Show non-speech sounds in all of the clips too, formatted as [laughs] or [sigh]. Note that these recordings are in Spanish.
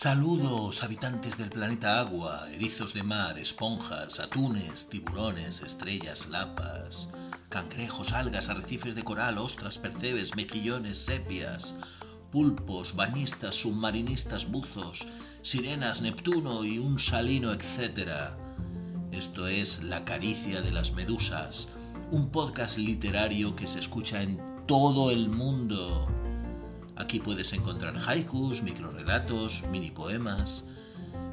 Saludos, habitantes del planeta agua, erizos de mar, esponjas, atunes, tiburones, estrellas, lapas, cangrejos, algas, arrecifes de coral, ostras, percebes, mejillones, sepias, pulpos, bañistas, submarinistas, buzos, sirenas, Neptuno y un salino, etc. Esto es La caricia de las medusas, un podcast literario que se escucha en todo el mundo. Aquí puedes encontrar haikus, microrelatos, mini poemas,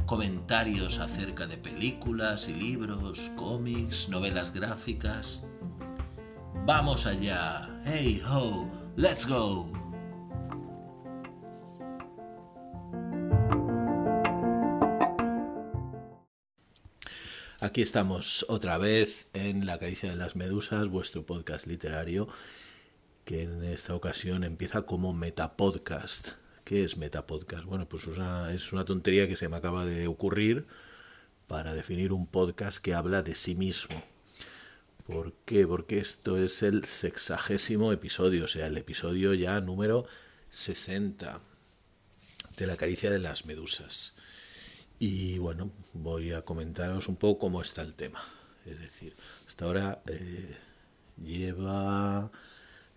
comentarios acerca de películas y libros, cómics, novelas gráficas. ¡Vamos allá! ¡Hey ho! ¡Let's go! Aquí estamos otra vez en La Caricia de las Medusas, vuestro podcast literario que en esta ocasión empieza como Metapodcast. ¿Qué es Metapodcast? Bueno, pues es una tontería que se me acaba de ocurrir para definir un podcast que habla de sí mismo. ¿Por qué? Porque esto es el sexagésimo episodio, o sea, el episodio ya número 60 de la caricia de las medusas. Y bueno, voy a comentaros un poco cómo está el tema. Es decir, hasta ahora eh, lleva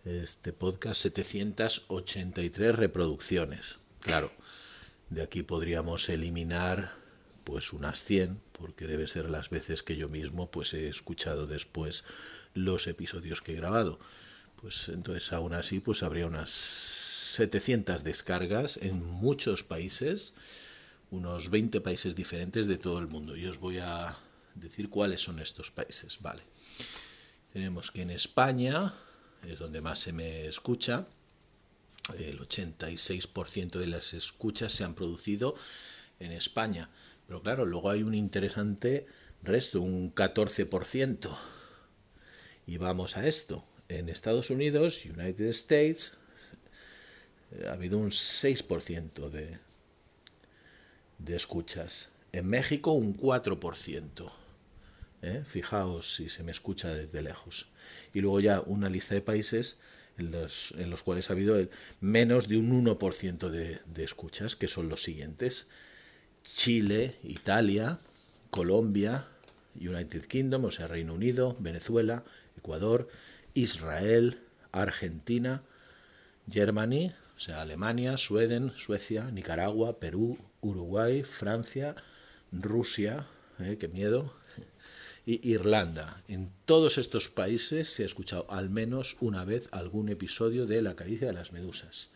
este podcast 783 reproducciones. Claro, de aquí podríamos eliminar pues unas 100 porque debe ser las veces que yo mismo pues he escuchado después los episodios que he grabado. Pues entonces aún así pues habría unas 700 descargas en muchos países, unos 20 países diferentes de todo el mundo. Y os voy a decir cuáles son estos países, vale. Tenemos que en España es donde más se me escucha. El 86% de las escuchas se han producido en España. Pero claro, luego hay un interesante resto, un 14%. Y vamos a esto. En Estados Unidos, United States, ha habido un 6% de, de escuchas. En México un 4%. ¿Eh? fijaos si se me escucha desde lejos. Y luego ya una lista de países en los, en los cuales ha habido menos de un 1% de, de escuchas, que son los siguientes. Chile, Italia, Colombia, United Kingdom, o sea, Reino Unido, Venezuela, Ecuador, Israel, Argentina, Germany, o sea, Alemania, Sueden, Suecia, Nicaragua, Perú, Uruguay, Francia, Rusia, ¿eh? qué miedo, Irlanda. En todos estos países se ha escuchado al menos una vez algún episodio de La caricia de las medusas.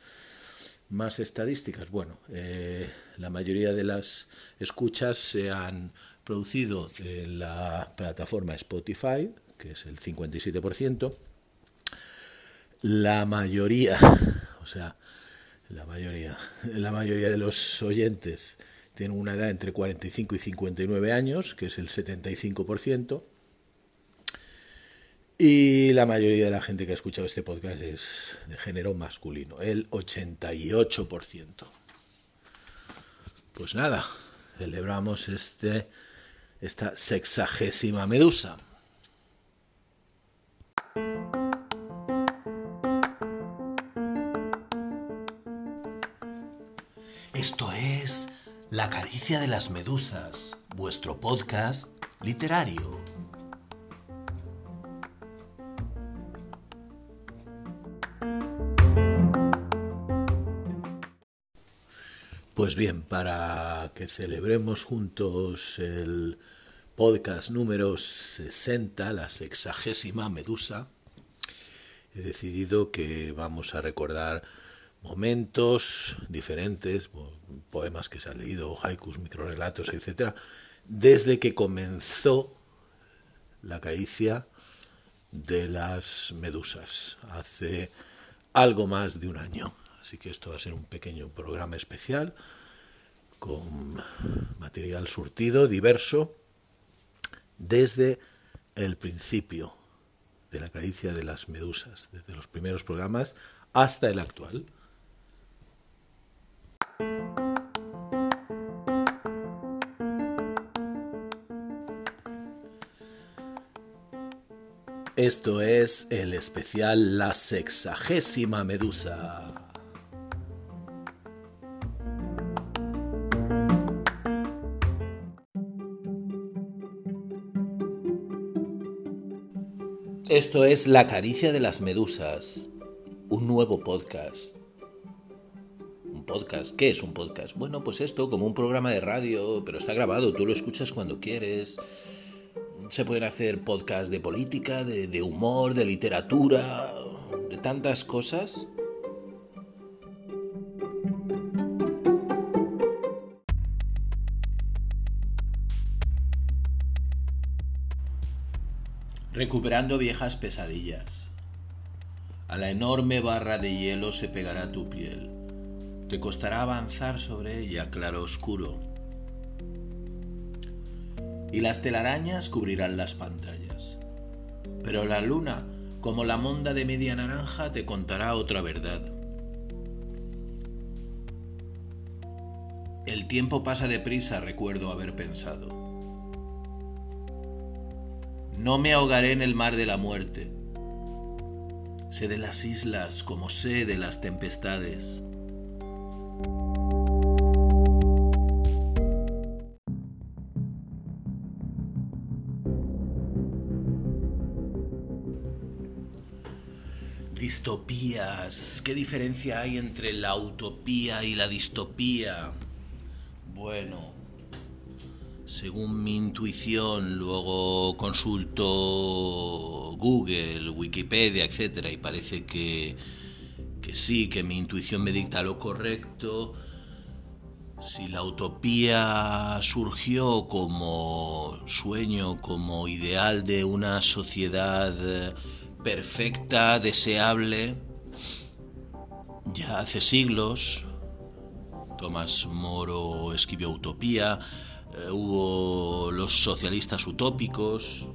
Más estadísticas. Bueno, eh, la mayoría de las escuchas se han producido en la plataforma Spotify, que es el 57%. La mayoría, [laughs] o sea, la mayoría, la mayoría de los oyentes tienen una edad entre 45 y 59 años, que es el 75%. Y la mayoría de la gente que ha escuchado este podcast es de género masculino, el 88%. Pues nada, celebramos este, esta sexagésima medusa. Esto es la caricia de las medusas, vuestro podcast literario. Pues bien, para que celebremos juntos el podcast número 60, la sexagésima medusa, he decidido que vamos a recordar momentos diferentes, poemas que se han leído, haikus, microrelatos, etcétera, desde que comenzó la caricia de las medusas, hace algo más de un año. Así que esto va a ser un pequeño programa especial con material surtido, diverso, desde el principio de la caricia de las medusas, desde los primeros programas hasta el actual. Esto es el especial La sexagésima medusa. Esto es La caricia de las medusas, un nuevo podcast ¿Un podcast? ¿Qué es un podcast? Bueno, pues esto, como un programa de radio, pero está grabado, tú lo escuchas cuando quieres. Se pueden hacer podcasts de política, de, de humor, de literatura, de tantas cosas. recuperando viejas pesadillas. A la enorme barra de hielo se pegará tu piel. Te costará avanzar sobre ella claro oscuro. Y las telarañas cubrirán las pantallas. Pero la luna, como la monda de media naranja, te contará otra verdad. El tiempo pasa deprisa, recuerdo haber pensado. No me ahogaré en el mar de la muerte. Sé de las islas como sé de las tempestades. ¿Qué diferencia hay entre la utopía y la distopía? Bueno, según mi intuición, luego consulto Google, Wikipedia, etcétera, y parece que, que sí, que mi intuición me dicta lo correcto. Si la utopía surgió como sueño, como ideal de una sociedad perfecta, deseable, ya hace siglos, Tomás Moro escribió Utopía, eh, hubo los socialistas utópicos,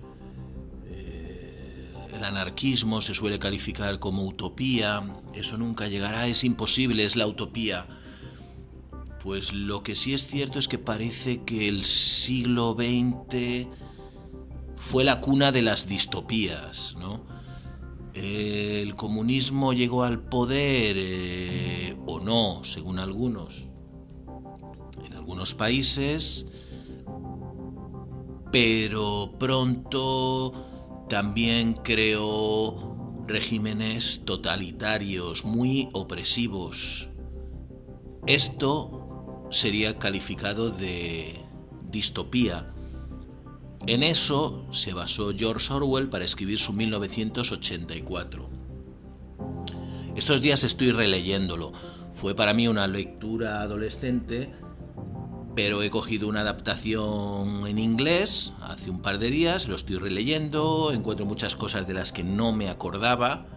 eh, el anarquismo se suele calificar como utopía, eso nunca llegará, es imposible, es la utopía. Pues lo que sí es cierto es que parece que el siglo XX fue la cuna de las distopías, ¿no? El comunismo llegó al poder eh, o no, según algunos, en algunos países pero pronto también creó regímenes totalitarios muy opresivos. Esto sería calificado de distopía. En eso se basó George Orwell para escribir su 1984. Estos días estoy releyéndolo. Fue para mí una lectura adolescente pero he cogido una adaptación en inglés hace un par de días, lo estoy releyendo, encuentro muchas cosas de las que no me acordaba.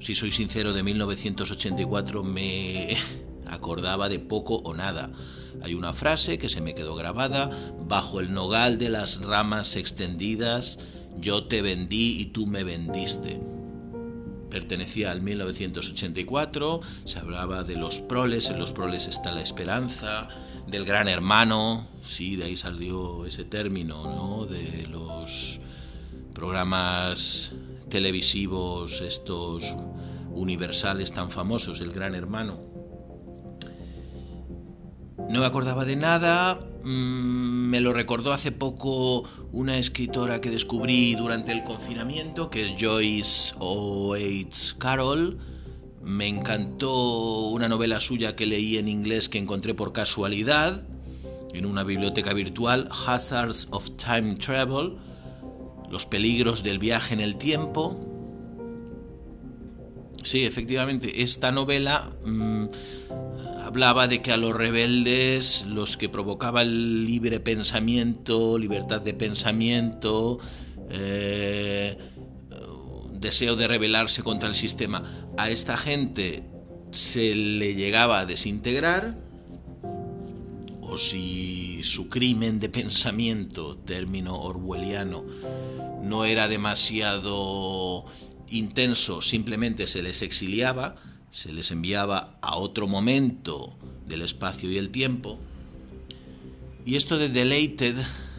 Si soy sincero, de 1984 me [laughs] acordaba de poco o nada. Hay una frase que se me quedó grabada, bajo el nogal de las ramas extendidas, yo te vendí y tú me vendiste pertenecía al 1984, se hablaba de los proles, en los proles está la esperanza, del gran hermano, sí, de ahí salió ese término, ¿no? De los programas televisivos, estos universales tan famosos, el gran hermano. No me acordaba de nada, mm, me lo recordó hace poco una escritora que descubrí durante el confinamiento, que es Joyce Oates Carroll. Me encantó una novela suya que leí en inglés que encontré por casualidad en una biblioteca virtual, Hazards of Time Travel, Los peligros del viaje en el tiempo. Sí, efectivamente, esta novela... Mm, hablaba de que a los rebeldes, los que provocaba el libre pensamiento, libertad de pensamiento, eh, deseo de rebelarse contra el sistema, a esta gente se le llegaba a desintegrar, o si su crimen de pensamiento, término orwelliano, no era demasiado intenso, simplemente se les exiliaba, se les enviaba a otro momento del espacio y el tiempo. Y esto de deleted,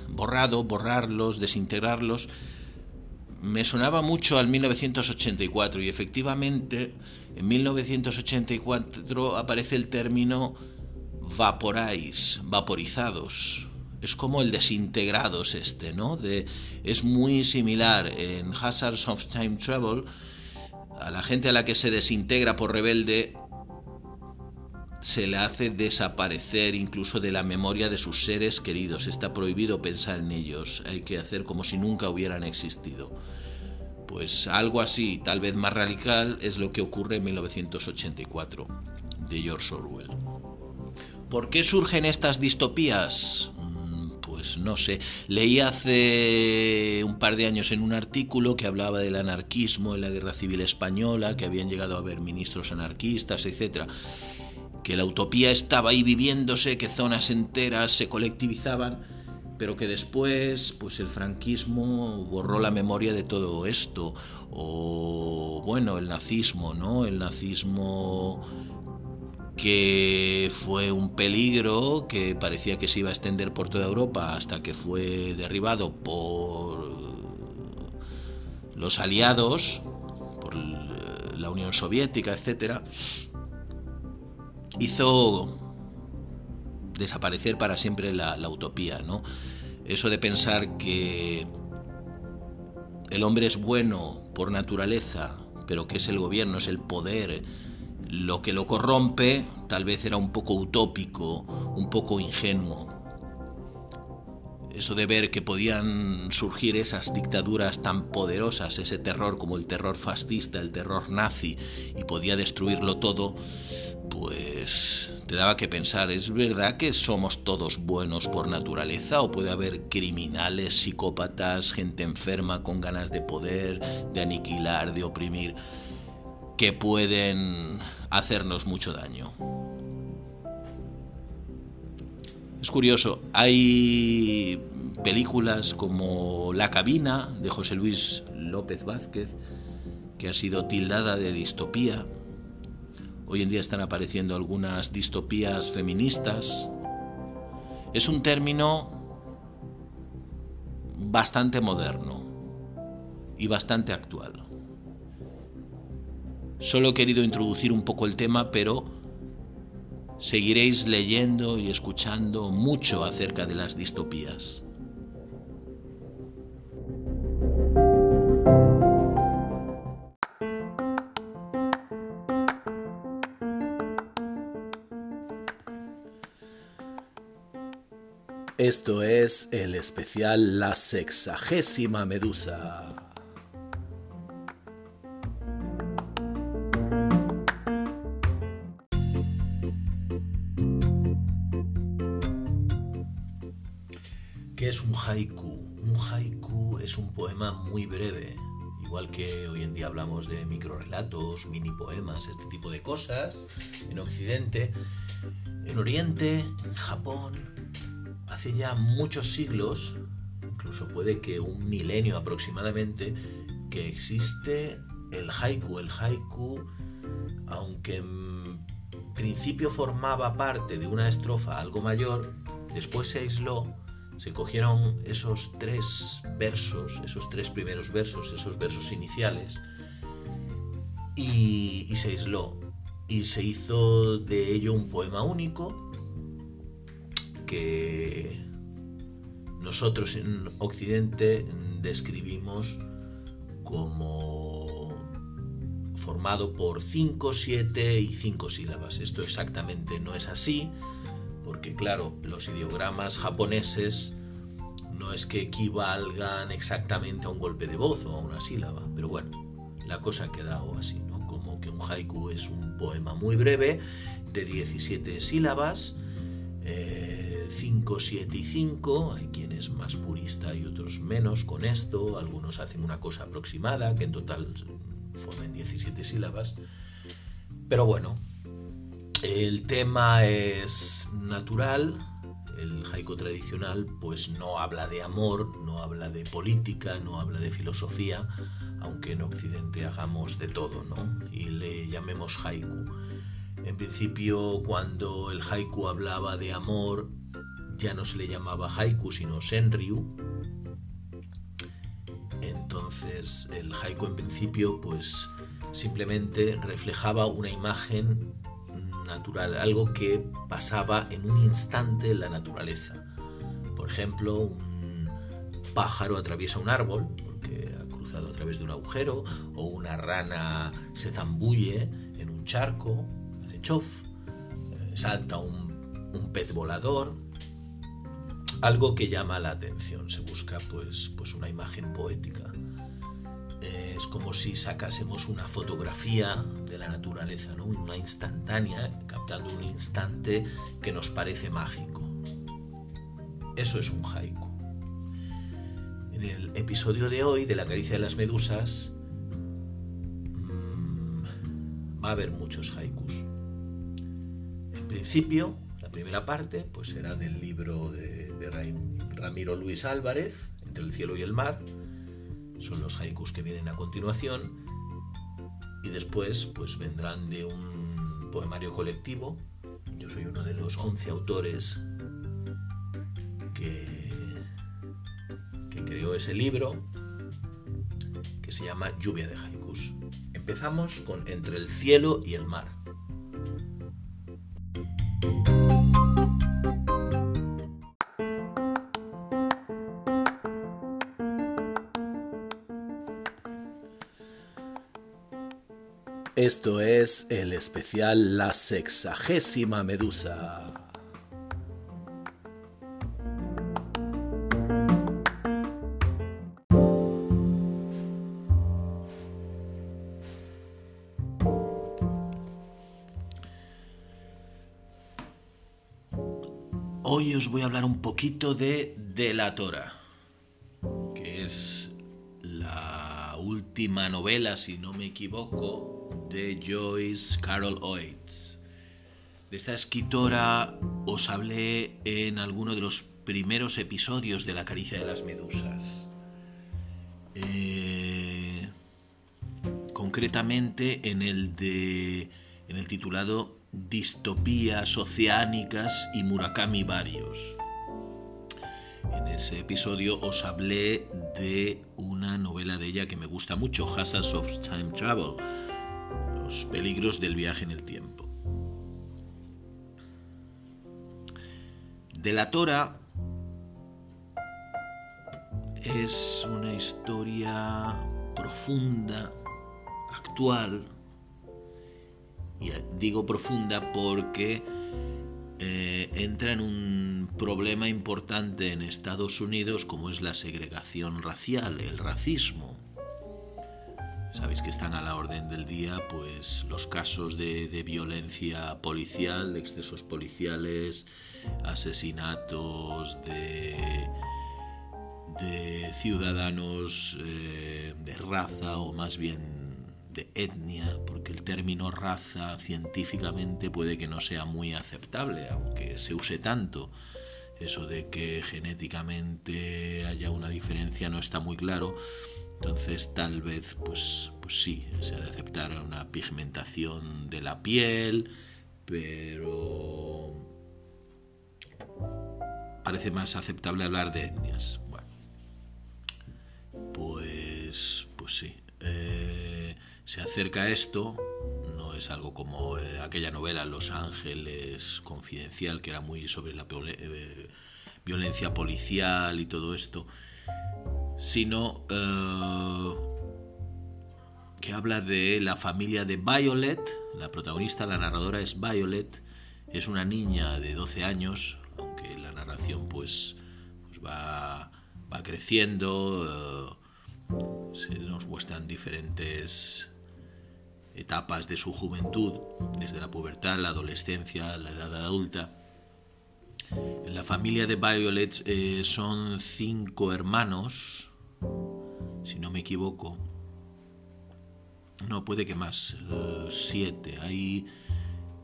borrado, borrarlos, desintegrarlos, me sonaba mucho al 1984 y efectivamente en 1984 aparece el término vaporize, vaporizados. es como el desintegrados este, ¿no? De, es muy similar en Hazards of Time Travel a la gente a la que se desintegra por rebelde se le hace desaparecer incluso de la memoria de sus seres queridos. Está prohibido pensar en ellos. Hay que hacer como si nunca hubieran existido. Pues algo así, tal vez más radical, es lo que ocurre en 1984 de George Orwell. ¿Por qué surgen estas distopías? Pues no sé. Leí hace un par de años en un artículo que hablaba del anarquismo en la Guerra Civil Española, que habían llegado a haber ministros anarquistas, etc que la utopía estaba ahí viviéndose, que zonas enteras se colectivizaban, pero que después pues el franquismo borró la memoria de todo esto o bueno, el nazismo, ¿no? El nazismo que fue un peligro que parecía que se iba a extender por toda Europa hasta que fue derribado por los aliados, por la Unión Soviética, etcétera hizo desaparecer para siempre la, utopía, ¿no? Eso de pensar que el hombre es bueno por naturaleza, pero que es el gobierno, es el poder, lo que lo corrompe, tal vez era un poco utópico, un poco ingenuo. Eso de ver que podían surgir esas dictaduras tan poderosas, ese terror como el terror fascista, el terror nazi, y podía destruirlo todo, pues te daba que pensar, ¿es verdad que somos todos buenos por naturaleza o puede haber criminales, psicópatas, gente enferma con ganas de poder, de aniquilar, de oprimir, que pueden hacernos mucho daño? Es curioso, hay películas como La cabina de José Luis López Vázquez, que ha sido tildada de distopía, Hoy en día están apareciendo algunas distopías feministas. Es un término bastante moderno y bastante actual. Solo he querido introducir un poco el tema, pero seguiréis leyendo y escuchando mucho acerca de las distopías. Esto es el especial La Sexagésima Medusa. Haiku? Un haiku es un poema muy breve, igual que hoy en día hablamos de microrelatos, mini poemas, este tipo de cosas en Occidente. En Oriente, en Japón, hace ya muchos siglos, incluso puede que un milenio aproximadamente, que existe el haiku. El haiku, aunque en principio formaba parte de una estrofa algo mayor, después se aisló, se cogieron esos tres versos, esos tres primeros versos, esos versos iniciales, y, se aisló. Y se hizo de ello un poema único que nosotros en Occidente describimos como formado por 5, 7 y 5 sílabas. Esto exactamente no es así, porque claro, los ideogramas japoneses no es que equivalgan exactamente a un golpe de voz o a una sílaba, pero bueno, la cosa ha quedado así, ¿no? Como que un haiku es un poema muy breve de 17 sílabas, eh, 5, 7 y 5, hay quienes más purista y otros menos con esto, algunos hacen una cosa aproximada, que en total formen 17 sílabas, pero bueno, el tema es natural, el haiku tradicional pues no habla de amor, no habla de política, no habla de filosofía, aunque en Occidente hagamos de todo, ¿no? Y le llamemos haiku. En principio, cuando el haiku hablaba de amor, ya no se le llamaba haiku sino senryu. Entonces el haiku en principio pues simplemente reflejaba una imagen natural, algo que pasaba en un instante en la naturaleza. Por ejemplo, un pájaro atraviesa un árbol porque ha cruzado a través de un agujero, o una rana se zambulle en un charco, hace chof, eh, salta un, un pez volador, algo que llama la atención, se busca pues, pues una imagen poética. Es como si sacásemos una fotografía de la naturaleza, ¿no? una instantánea, captando un instante que nos parece mágico. Eso es un haiku. En el episodio de hoy de La caricia de las medusas mmm, va a haber muchos haikus. En principio, la primera parte pues será del libro de, de Ramiro Luis Álvarez, Entre el cielo y el mar. Son los haikus que vienen a continuación. Y después pues vendrán de un poemario colectivo. Yo soy uno de los 11 autores que, que creó ese libro que se llama Lluvia de Haikus. Empezamos con Entre el cielo y el mar. Esto es el especial La Sexagésima Medusa. Hoy os voy a hablar un poquito de Delatora, que es la última novela, si no me equivoco, de Joyce Carol Oates. De esta escritora os hablé en alguno de los primeros episodios de La caricia de las medusas. Eh, concretamente en el de en el titulado Distopías oceánicas y Murakami varios. En ese episodio os hablé de una novela de ella que me gusta mucho, Hazards of Time Travel, los peligros del viaje en el tiempo. De la Tora es una historia profunda, actual, y digo profunda porque eh, entra en un problema importante en Estados Unidos como es la segregación racial, el racismo. Sabéis que están a la orden del día pues los casos de, violencia policial, de excesos policiales, asesinatos de, de ciudadanos eh, de raza o más bien de etnia, porque el término raza científicamente puede que no sea muy aceptable, aunque se use tanto. Eso de que genéticamente haya una diferencia no está muy claro entonces tal vez, pues, pues sí, se ha aceptar una pigmentación de la piel, pero parece más aceptable hablar de etnias. Bueno, pues, pues sí. Eh, se acerca a esto, no es algo como eh, aquella novela Los Ángeles Confidencial, que era muy sobre la eh, violencia policial y todo esto sino eh, que habla de la familia de Violet. La protagonista, la narradora es Violet, es una niña de 12 años, aunque la narración pues, pues va, va, creciendo, eh, se nos muestran diferentes etapas de su juventud, desde la pubertad, la adolescencia, la edad adulta. En la familia de Violet eh, son cinco hermanos, si no me equivoco. No, puede que más, eh, siete. Hay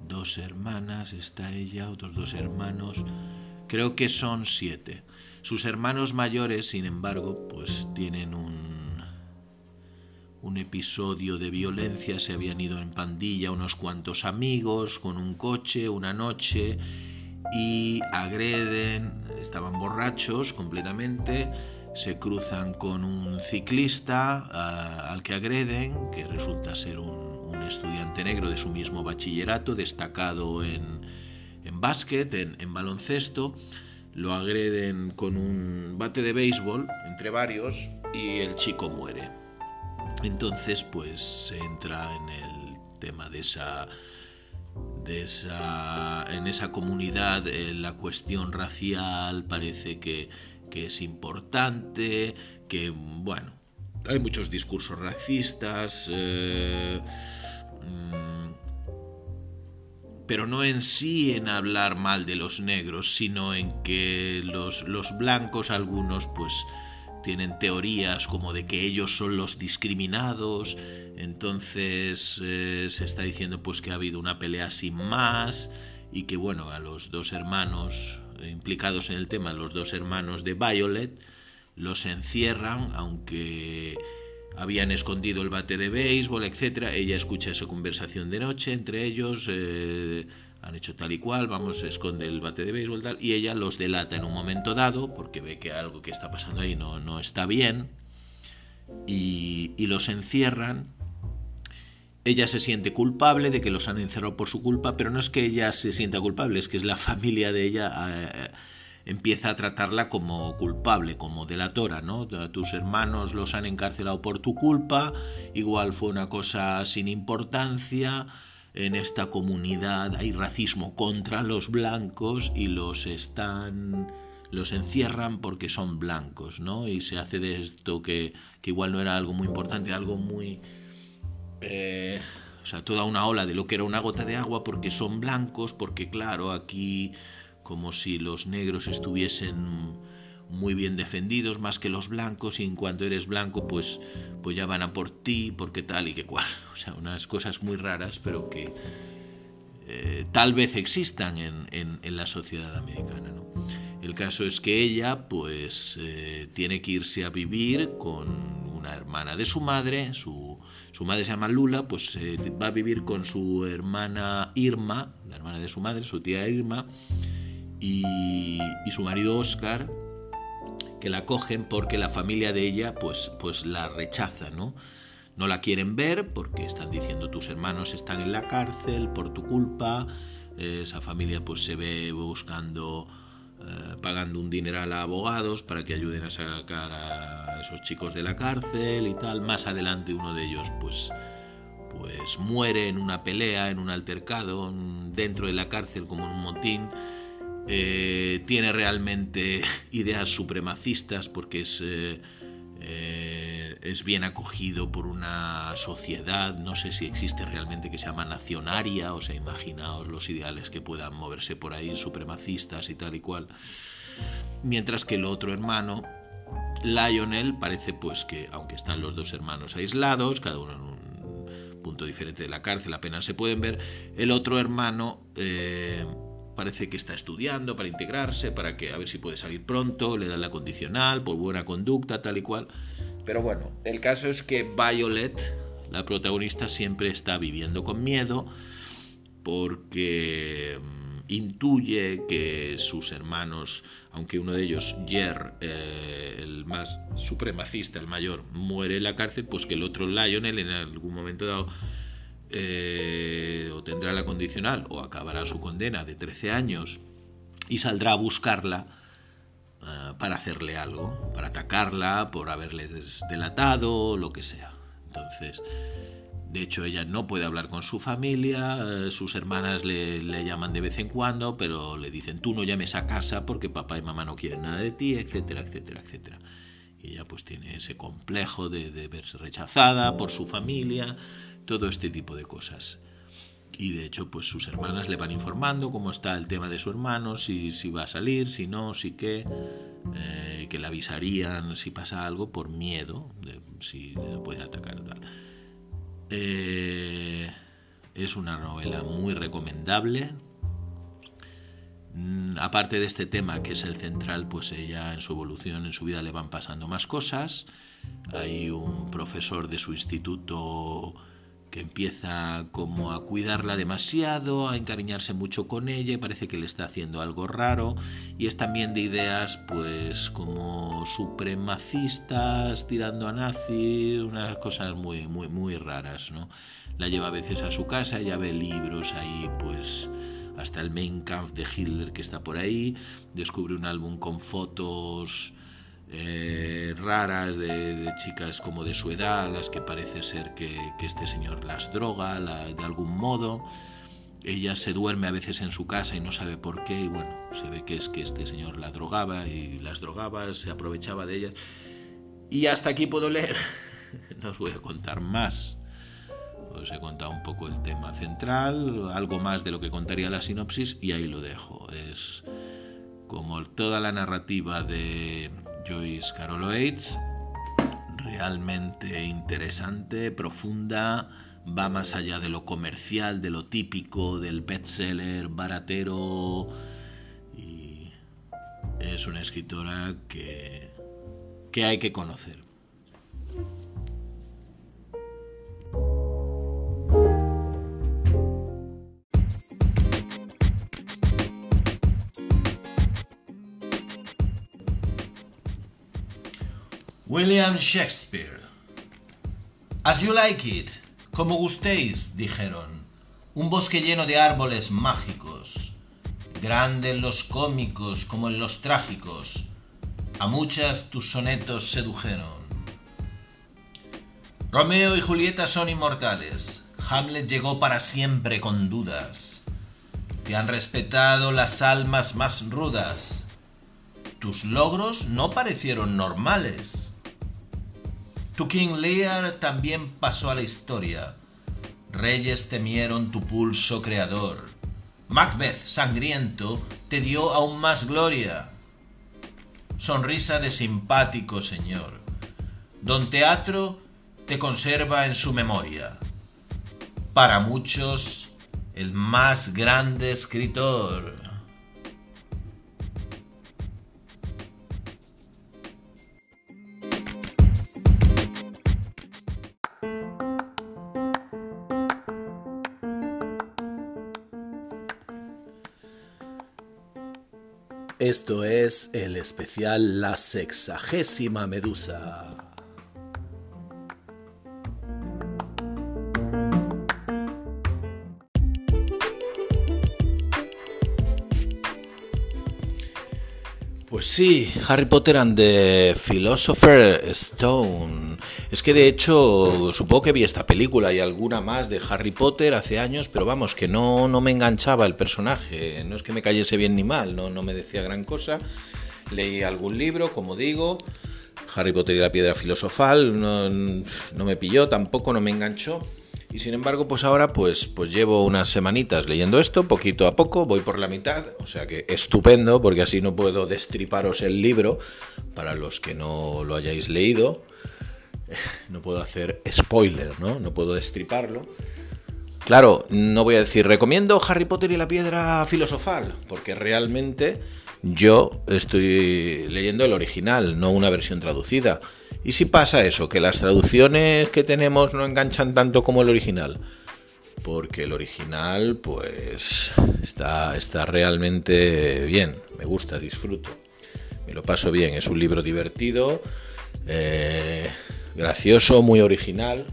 dos hermanas, está ella, otros dos hermanos. Creo que son siete. Sus hermanos mayores, sin embargo, pues tienen un, un episodio de violencia. Se habían ido en pandilla unos cuantos amigos con un coche una noche y agreden, estaban borrachos completamente se cruzan con un ciclista ah, al que agreden, que resulta ser un, estudiante negro de su mismo bachillerato, destacado en, en básquet, en, baloncesto. lo agreden con un bate de béisbol entre varios y el chico muere. Entonces, pues se entra en el tema de esa en esa comunidad eh, la cuestión racial parece que, que es importante, que bueno, hay muchos discursos racistas, eh, mm, pero no en sí en hablar mal de los negros, sino en que los, los blancos, algunos, pues tienen teorías como de que ellos son los discriminados, entonces eh, se está diciendo pues que ha habido una pelea sin más y que bueno, a los dos hermanos implicados en el tema, los dos hermanos de Violet, los encierran, aunque habían escondido el bate de béisbol, etcétera. Ella escucha esa conversación de noche entre ellos, eh, han hecho tal y cual, vamos, esconde el bate de béisbol tal, y ella los delata en un momento dado, porque ve que algo que está pasando ahí no, no está bien, y los encierran. Ella se siente culpable de que los han encerrado por su culpa, pero no es que ella se sienta culpable, es que es la [laughs] familia de ella. Eh, empieza a tratarla como culpable, como delatora, ¿no? Tus hermanos los han encarcelado por tu culpa, igual fue una cosa sin importancia, en esta comunidad hay racismo contra los blancos y los están los encierran porque son blancos, ¿no? Y se hace de esto que, que igual no era algo muy importante, algo muy... Eh, o sea, toda una ola de lo que era una gota de agua porque son blancos, porque claro, aquí como si los negros estuviesen muy bien defendidos más que los blancos y en cuanto eres blanco pues, pues ya van a por ti porque tal y que cual. [laughs] O sea, unas cosas muy raras pero que eh, tal vez existan en, en, la sociedad americana. ¿no? El caso es que ella pues eh, tiene que irse a vivir con una hermana de su madre, su, su madre se llama Lula, pues eh, va a vivir con su hermana Irma, la hermana de su madre, su tía Irma, y, su marido Oscar, que la cogen porque la familia de ella pues, pues la rechaza, ¿no? No la quieren ver porque están diciendo tus hermanos están en la cárcel por tu culpa, esa familia pues se ve buscando, eh, pagando un dineral a abogados para que ayuden a sacar a esos chicos de la cárcel y tal. Más adelante uno de ellos pues pues muere en una pelea, en un altercado, dentro de la cárcel como en un motín eh, tiene realmente [laughs] ideas supremacistas porque es, eh, es bien acogido por una sociedad, no sé si existe realmente que se llama nacionaria, o sea, imaginaos los ideales que puedan moverse por ahí, supremacistas y tal y cual. Mientras que el otro hermano, Lionel, parece pues que, aunque están los dos hermanos aislados, cada uno en un punto diferente de la cárcel, apenas se pueden ver, el otro hermano parece que está estudiando para integrarse, para que a ver si puede salir pronto, le dan la condicional por buena conducta, tal y cual. Pero bueno, el caso es que Violet, la protagonista, siempre está viviendo con miedo porque mm, intuye que sus hermanos, aunque uno de ellos, Jer, eh, el más supremacista, el mayor, muere en la cárcel, pues que el otro Lionel en algún momento dado eh, o tendrá la condicional o acabará su condena de 13 años y saldrá a buscarla eh, para hacerle algo, para atacarla, por haberle delatado, lo que sea. Entonces, de hecho, ella no puede hablar con su familia, eh, sus hermanas le, llaman de vez en cuando, pero le dicen, tú no llames a casa porque papá y mamá no quieren nada de ti, etcétera, etcétera, etcétera. Y ella pues tiene ese complejo de, de verse rechazada por su familia, todo este tipo de cosas. Y de hecho, pues sus hermanas le van informando cómo está el tema de su hermano, si, si va a salir, si no, si qué, eh, que le avisarían si pasa algo por miedo, de si le pueden atacar tal. Eh, es una novela muy recomendable. Mm, aparte de este tema que es el central, pues ella en su evolución, en su vida le van pasando más cosas. Hay un profesor de su instituto que empieza como a cuidarla demasiado, a encariñarse mucho con ella y parece que le está haciendo algo raro y es también de ideas pues como supremacistas, tirando a nazi, unas cosas muy muy muy raras, ¿no? La lleva a veces a su casa, ella ve libros ahí pues hasta el Main Kampf de Hitler que está por ahí, descubre un álbum con fotos eh, raras de, chicas como de su edad, las que parece ser que, este señor las droga de algún modo. Ella se duerme a veces en su casa y no sabe por qué, y bueno, se ve que es que este señor la drogaba y las drogaba, se aprovechaba de ellas. Y hasta aquí puedo leer, [laughs] no os voy a contar más. Os he contado un poco el tema central, algo más de lo que contaría la sinopsis y ahí lo dejo. Es como toda la narrativa de Joyce Carol Oates, realmente interesante, profunda, va más allá de lo comercial, de lo típico, del bestseller baratero y es una escritora que, que hay que conocer. William Shakespeare. As you like it, como gustéis, dijeron. Un bosque lleno de árboles mágicos, grande en los cómicos como en los trágicos. A muchas tus sonetos sedujeron. Romeo y Julieta son inmortales. Hamlet llegó para siempre con dudas. Te han respetado las almas más rudas. Tus logros no parecieron normales. Tu King Lear también pasó a la historia. Reyes temieron tu pulso creador. Macbeth sangriento te dio aún más gloria. Sonrisa de simpático señor. Don Teatro te conserva en su memoria. Para muchos, el más grande escritor. Esto es el especial La Sexagésima Medusa. Pues sí, Harry Potter and the Philosopher Stone. Es que de hecho, supongo que vi esta película y alguna más de Harry Potter hace años, pero vamos, que no, no me enganchaba el personaje. No es que me cayese bien ni mal, no, no me decía gran cosa. Leí algún libro, como digo. Harry Potter y la piedra filosofal no, no me pilló, tampoco no me enganchó. Y sin embargo, pues ahora pues, pues llevo unas semanitas leyendo esto, poquito a poco, voy por la mitad, o sea que estupendo, porque así no puedo destriparos el libro para los que no lo hayáis leído. [laughs] No puedo hacer spoiler, ¿no? No puedo destriparlo. Claro, no voy a decir recomiendo Harry Potter y la piedra filosofal, porque realmente yo estoy leyendo el original, no una versión traducida. ¿Y si pasa eso? Que las traducciones que tenemos no enganchan tanto como el original. Porque el original, pues, está, está realmente bien. Me gusta, disfruto. Me lo paso bien. Es un libro divertido, eh, gracioso, muy original.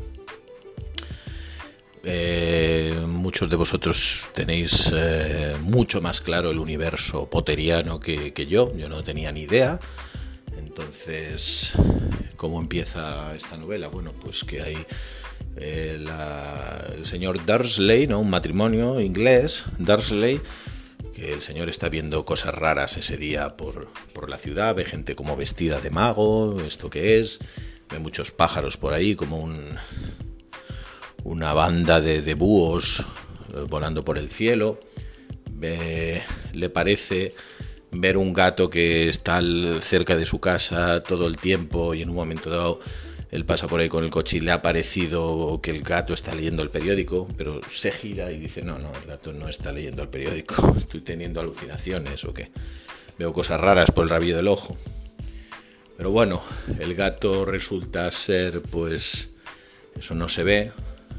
Eh, muchos de vosotros tenéis eh, mucho más claro el universo poteriano que, yo. Yo no tenía ni idea. Entonces, ¿cómo empieza esta novela? Bueno, pues que hay eh, el señor Dursley, ¿no? un matrimonio inglés, Dursley, que el señor está viendo cosas raras ese día por, la ciudad, ve gente como vestida de mago, esto que es, ve muchos pájaros por ahí, como un, una banda de, búhos eh, volando por el cielo, le parece ver un gato que está cerca de su casa todo el tiempo y en un momento dado él pasa por ahí con el coche y le ha parecido que el gato está leyendo el periódico, pero se gira y dice, no, no, el gato no está leyendo el periódico, [laughs] estoy teniendo alucinaciones o qué. Veo cosas raras por el rabillo del ojo. Pero bueno, el gato resulta ser, pues, eso no se ve.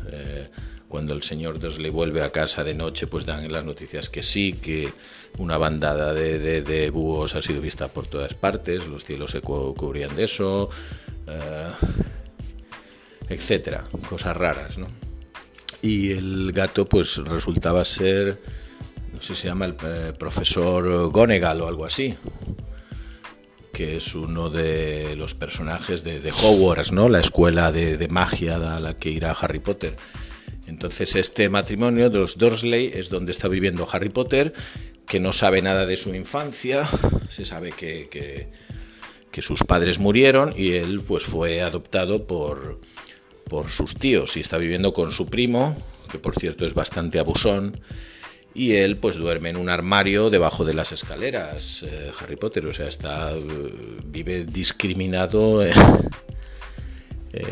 Eh, cuando el señor Dursley vuelve a casa de noche, pues dan las noticias que sí, que una bandada de, búhos ha sido vista por todas partes, los cielos se cubrían de eso, eh, etcétera, cosas raras, ¿no? Y el gato, pues resultaba ser no sé si se llama el eh, profesor Gonegal o algo así, que es uno de los personajes de, de Hogwarts, ¿no? La escuela de, de, magia a la que irá Harry Potter. Entonces este matrimonio de los Dursley es donde está viviendo Harry Potter, que no sabe nada de su infancia, se sabe que, que, que sus padres murieron y él pues fue adoptado por, por sus tíos y está viviendo con su primo, que por cierto es bastante abusón, y él pues duerme en un armario debajo de las escaleras, eh, Harry Potter, o sea, está eh, vive discriminado [laughs] eh,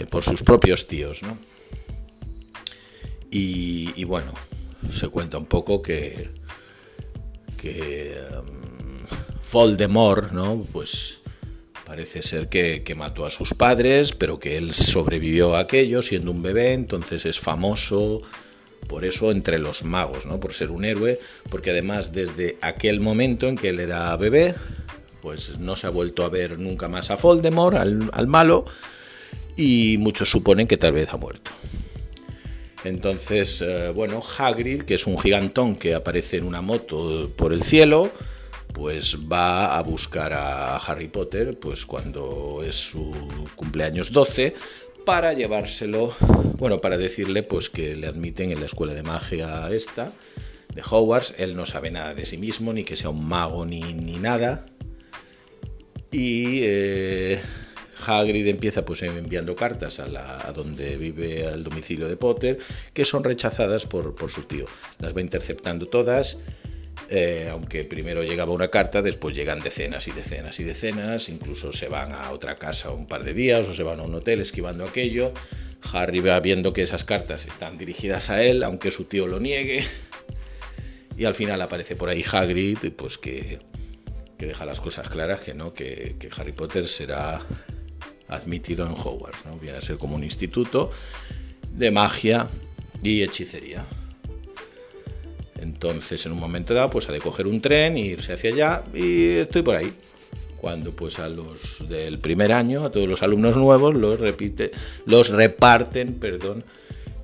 por sus propios tíos, ¿no? Y, y, bueno, se cuenta un poco que, que um, Voldemort, ¿no? Pues parece ser que, mató a sus padres, pero que él sobrevivió a aquello siendo un bebé, entonces es famoso por eso entre los magos, ¿no? Por ser un héroe, porque además desde aquel momento en que él era bebé, pues no se ha vuelto a ver nunca más a Voldemort, al, al malo, y muchos suponen que tal vez ha muerto. Entonces, eh, bueno, Hagrid, que es un gigantón que aparece en una moto por el cielo, pues va a buscar a Harry Potter, pues cuando es su cumpleaños 12, para llevárselo, bueno, para decirle pues que le admiten en la escuela de magia esta de Hogwarts, él no sabe nada de sí mismo, ni que sea un mago ni, ni nada. Y eh, Hagrid empieza pues enviando cartas a, la, donde vive al domicilio de Potter, que son rechazadas por, por su tío. Las va interceptando todas. Eh, aunque primero llegaba una carta, después llegan decenas y decenas y decenas, incluso se van a otra casa un par de días o se van a un hotel esquivando aquello. Harry va viendo que esas cartas están dirigidas a él, aunque su tío lo niegue. Y al final aparece por ahí Hagrid, pues que, que deja las cosas claras, que no, que, que Harry Potter será admitido en Hogwarts, ¿no? Viene a ser como un instituto de magia y hechicería. Entonces, en un momento dado, pues ha de coger un tren e irse hacia allá y estoy por ahí. Cuando pues a los del primer año, a todos los alumnos nuevos, los repite, los reparten, perdón,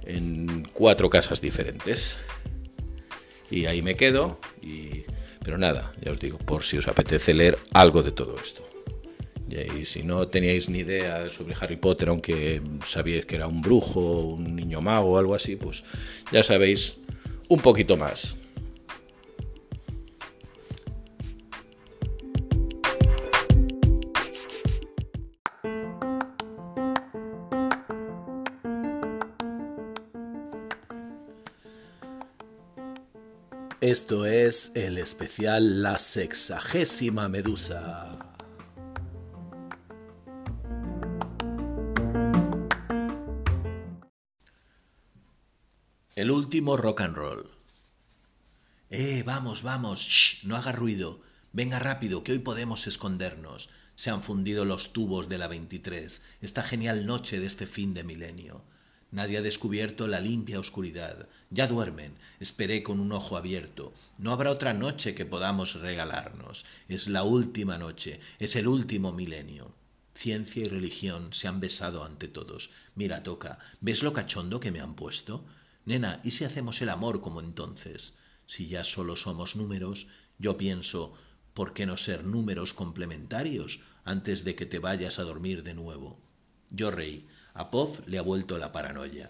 en cuatro casas diferentes. Y ahí me quedo pero nada, ya os digo, por si os apetece leer algo de todo esto. Y si no teníais ni idea sobre Harry Potter, aunque sabíais que era un brujo, un niño mago o algo así, pues ya sabéis un poquito más. Esto es el especial La Sexagésima Medusa. Último rock and roll. Eh, vamos, vamos, shh, no haga ruido. Venga rápido, que hoy podemos escondernos. Se han fundido los tubos de la 23, esta genial noche de este fin de milenio. Nadie ha descubierto la limpia oscuridad. Ya duermen. Esperé con un ojo abierto. No habrá otra noche que podamos regalarnos. Es la última noche. Es el último milenio. Ciencia y religión se han besado ante todos. Mira, toca. ¿Ves lo cachondo que me han puesto? Nena, ¿y si hacemos el amor como entonces? Si ya solo somos números, yo pienso, ¿por qué no ser números complementarios antes de que te vayas a dormir de nuevo? Yo reí. A Pov le ha vuelto la paranoia.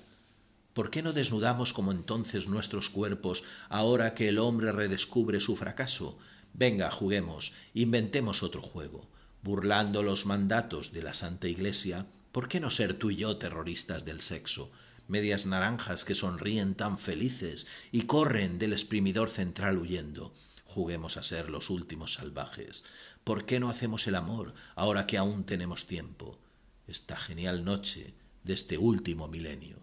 ¿Por qué no desnudamos como entonces nuestros cuerpos ahora que el hombre redescubre su fracaso? Venga, juguemos, inventemos otro juego. Burlando los mandatos de la Santa Iglesia, ¿por qué no ser tú y yo terroristas del sexo? Medias naranjas que sonríen tan felices y corren del exprimidor central huyendo. Juguemos a ser los últimos salvajes. ¿Por qué no hacemos el amor ahora que aún tenemos tiempo? esta genial noche de este último milenio.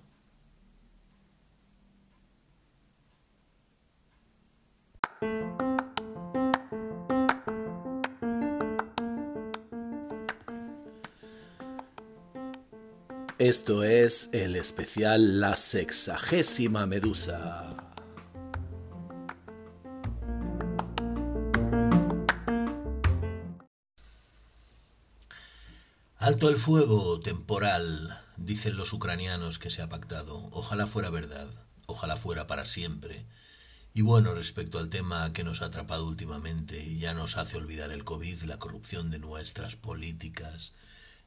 Esto es el especial La Sexagésima Medusa. Alto el fuego temporal, dicen los ucranianos que se ha pactado. Ojalá fuera verdad, ojalá fuera para siempre. Y bueno, respecto al tema que nos ha atrapado últimamente y ya nos hace olvidar el COVID, la corrupción de nuestras políticas,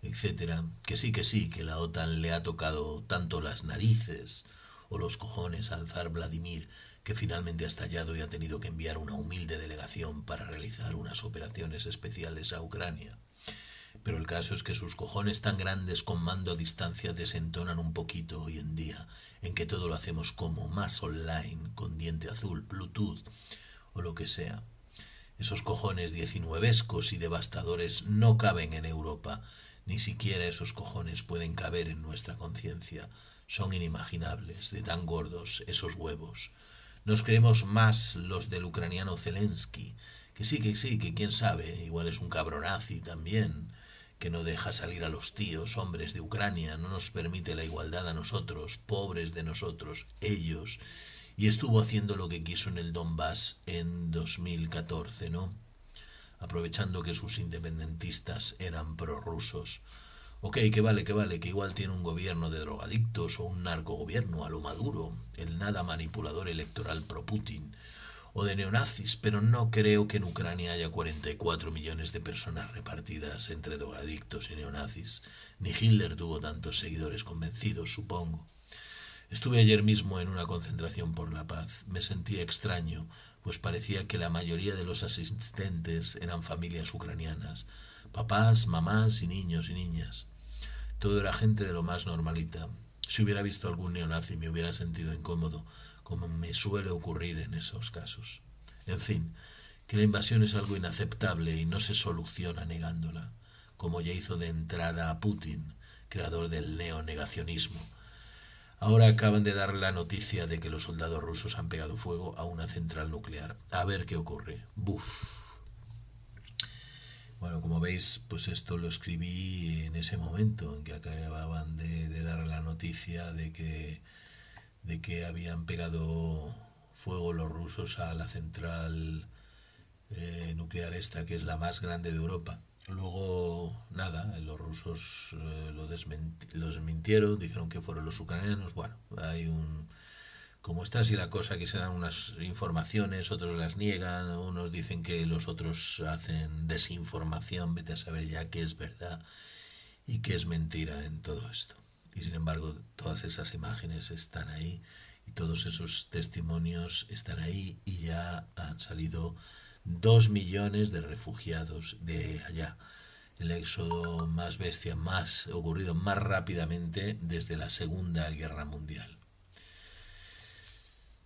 etcétera, que sí, que sí, que la OTAN le ha tocado tanto las narices o los cojones al zar Vladimir, que finalmente ha estallado y ha tenido que enviar una humilde delegación para realizar unas operaciones especiales a Ucrania. Pero el caso es que sus cojones tan grandes con mando a distancia desentonan un poquito hoy en día, en que todo lo hacemos como más online, con diente azul, Bluetooth o lo que sea. Esos cojones diecinuevescos y devastadores no caben en Europa, ni siquiera esos cojones pueden caber en nuestra conciencia. Son inimaginables, de tan gordos esos huevos. Nos creemos más los del ucraniano Zelensky, que sí, que sí, que quién sabe, igual es un cabronazi también, que no deja salir a los tíos, hombres de Ucrania, no nos permite la igualdad a nosotros, pobres de nosotros, ellos, y estuvo haciendo lo que quiso en el Donbass en 2014, ¿no? Aprovechando que sus independentistas eran prorrusos. Ok, que vale, que vale, que igual tiene un gobierno de drogadictos o un narcogobierno a lo maduro, el nada manipulador electoral pro-Putin, o de neonazis, pero no creo que en Ucrania haya 44 millones de personas repartidas entre drogadictos y neonazis. Ni Hitler tuvo tantos seguidores convencidos, supongo. Estuve ayer mismo en una concentración por la paz. Me sentí extraño, pues parecía que la mayoría de los asistentes eran familias ucranianas, papás, mamás y niños y niñas. Todo era gente de lo más normalita. Si hubiera visto algún neonazi me hubiera sentido incómodo, como me suele ocurrir en esos casos. En fin, que la invasión es algo inaceptable y no se soluciona negándola, como ya hizo de entrada a Putin, creador del neonegacionismo. Ahora acaban de dar la noticia de que los soldados rusos han pegado fuego a una central nuclear. A ver qué ocurre. Buf. Bueno, como veis, pues esto lo escribí en ese momento en que acababan de, dar la noticia de que de que habían pegado fuego los rusos a la central eh, nuclear esta, que es la más grande de Europa. Luego, nada, los rusos eh, lo los desmintieron, dijeron que fueron los ucranianos. Bueno, hay un... Como está así la cosa, que se dan unas informaciones, otros las niegan, unos dicen que los otros hacen desinformación, vete a saber ya qué es verdad y qué es mentira en todo esto. Y sin embargo, todas esas imágenes están ahí y todos esos testimonios están ahí y ya han salido dos millones de refugiados de allá. El éxodo más bestia, más ocurrido más rápidamente desde la Segunda Guerra Mundial.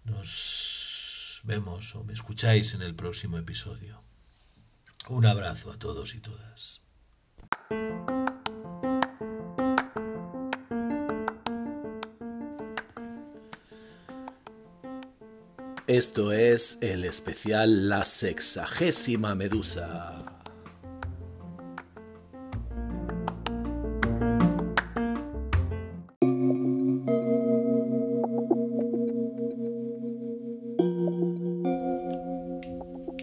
Nos vemos o me escucháis en el próximo episodio. Un abrazo a todos y todas. Esto es el especial La Sexagésima Medusa.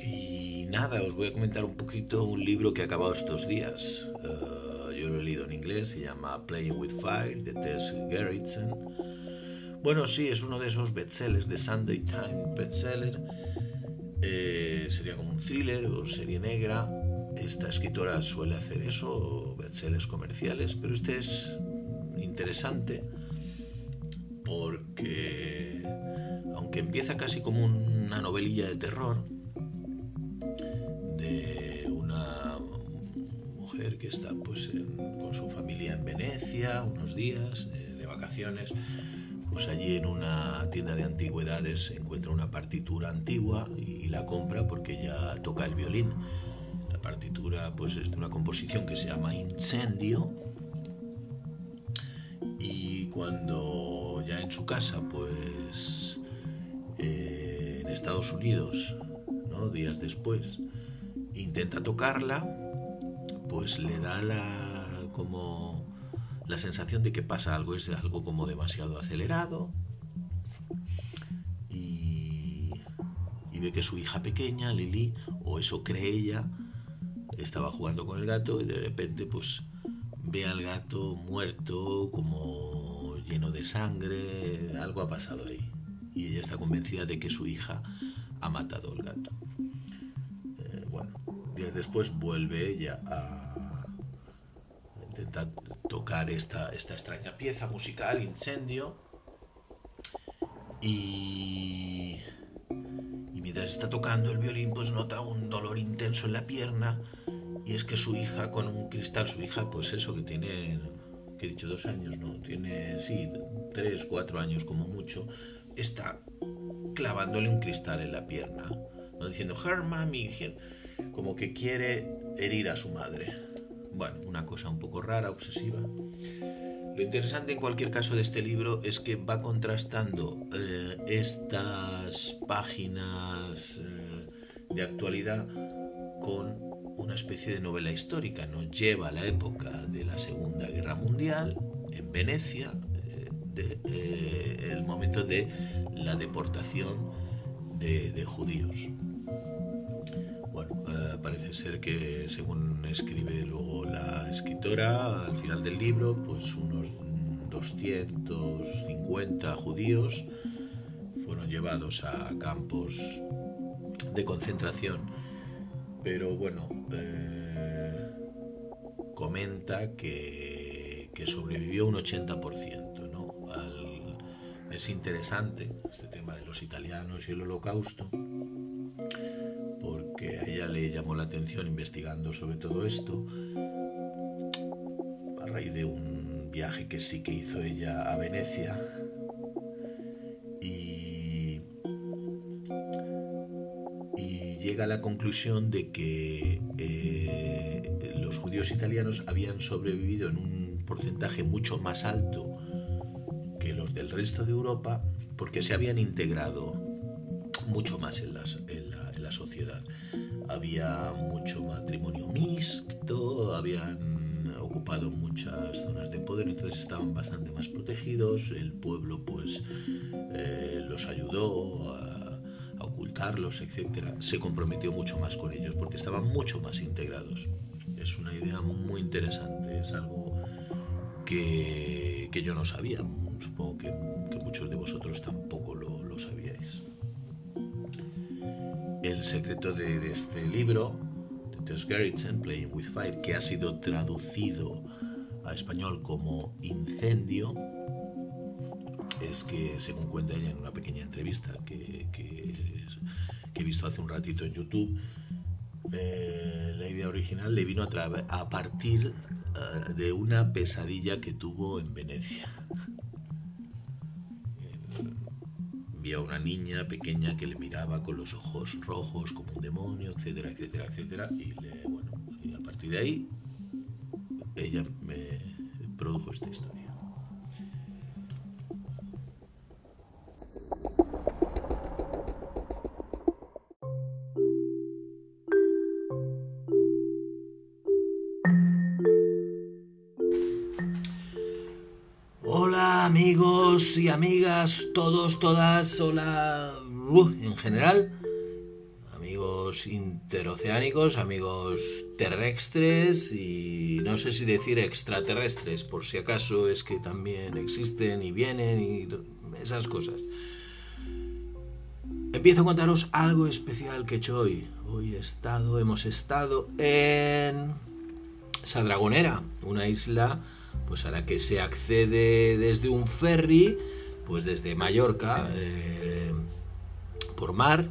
Y nada, os voy a comentar un poquito un libro que he acabado estos días. Eh, yo lo he leído en inglés, se llama Playing with Fire de Tess Gerritsen bueno, sí, es uno de esos bestsellers de Sunday Time, bestseller. Eh, sería como un thriller o serie negra. Esta escritora suele hacer eso, bestsellers comerciales, pero este es interesante porque, aunque empieza casi como una novelilla de terror, de una mujer que está pues con su familia en Venecia unos días de vacaciones, pues allí en una tienda de antigüedades encuentra una partitura antigua y la compra porque ya toca el violín. La partitura pues es de una composición que se llama Incendio y cuando ya en su casa pues eh, en Estados Unidos, ¿no? días después, intenta tocarla, pues le da la como la sensación de que pasa algo es algo como demasiado acelerado y, ve que su hija pequeña, Lili, o eso cree ella, estaba jugando con el gato y de repente pues ve al gato muerto como lleno de sangre, algo ha pasado ahí. y ella está convencida de que su hija ha matado al gato. Eh, bueno, días después vuelve ella a intentar tocar esta, esta extraña pieza musical, Incendio, y, mientras está tocando el violín, pues nota un dolor intenso en la pierna, y es que su hija con un cristal, su hija, pues eso que tiene que he dicho dos años, no, tiene, sí, tres, cuatro años como mucho, está clavándole un cristal en la pierna, ¿no? diciendo, her mami, como que quiere herir a su madre. Bueno, una cosa un poco rara, obsesiva. Lo interesante en cualquier caso de este libro es que va contrastando eh, estas páginas eh, de actualidad con una especie de novela histórica. Nos lleva a la época de la Segunda Guerra Mundial en Venecia, eh, el momento de la deportación de, judíos. Ser que según escribe luego la escritora al final del libro, pues unos 250 judíos fueron llevados a campos de concentración. Pero bueno, eh, comenta que, que sobrevivió un 80% es interesante este tema de los italianos y el holocausto, porque a ella le llamó la atención investigando sobre todo esto, a raíz de un viaje que sí que hizo ella a Venecia. Y, llega a la conclusión de que eh, los judíos italianos habían sobrevivido en un porcentaje mucho más alto los del resto de Europa porque se habían integrado mucho más en, en, la, sociedad. Había mucho matrimonio mixto, habían ocupado muchas zonas de poder, entonces estaban bastante más protegidos, el pueblo pues eh, los ayudó a, ocultarlos, etc. Se comprometió mucho más con ellos porque estaban mucho más integrados. Es una idea muy interesante, es algo que, que yo no sabía, supongo que, muchos de vosotros tampoco lo, sabíais. El secreto de, este libro, de Tess Gerritsen, Playing with Fire, que ha sido traducido a español como Incendio, es que, según cuenta ella en una pequeña entrevista que, he visto hace un ratito en YouTube, eh, la idea original le vino a, a partir eh, de una pesadilla que tuvo en Venecia. Vio a una niña pequeña que le miraba con los ojos rojos como un demonio, etcétera, etcétera, etcétera. Y, bueno, a partir de ahí ella me produjo esta historia. Y amigas, todos, todas, hola, uh, en general, amigos interoceánicos, amigos terrestres y no sé si decir extraterrestres, por si acaso es que también existen y vienen y esas cosas. Empiezo a contaros algo especial que he hecho hoy. Hoy he estado, hemos estado en Sadragonera, una isla pues a la que se accede desde un ferry, pues desde Mallorca, eh, por mar,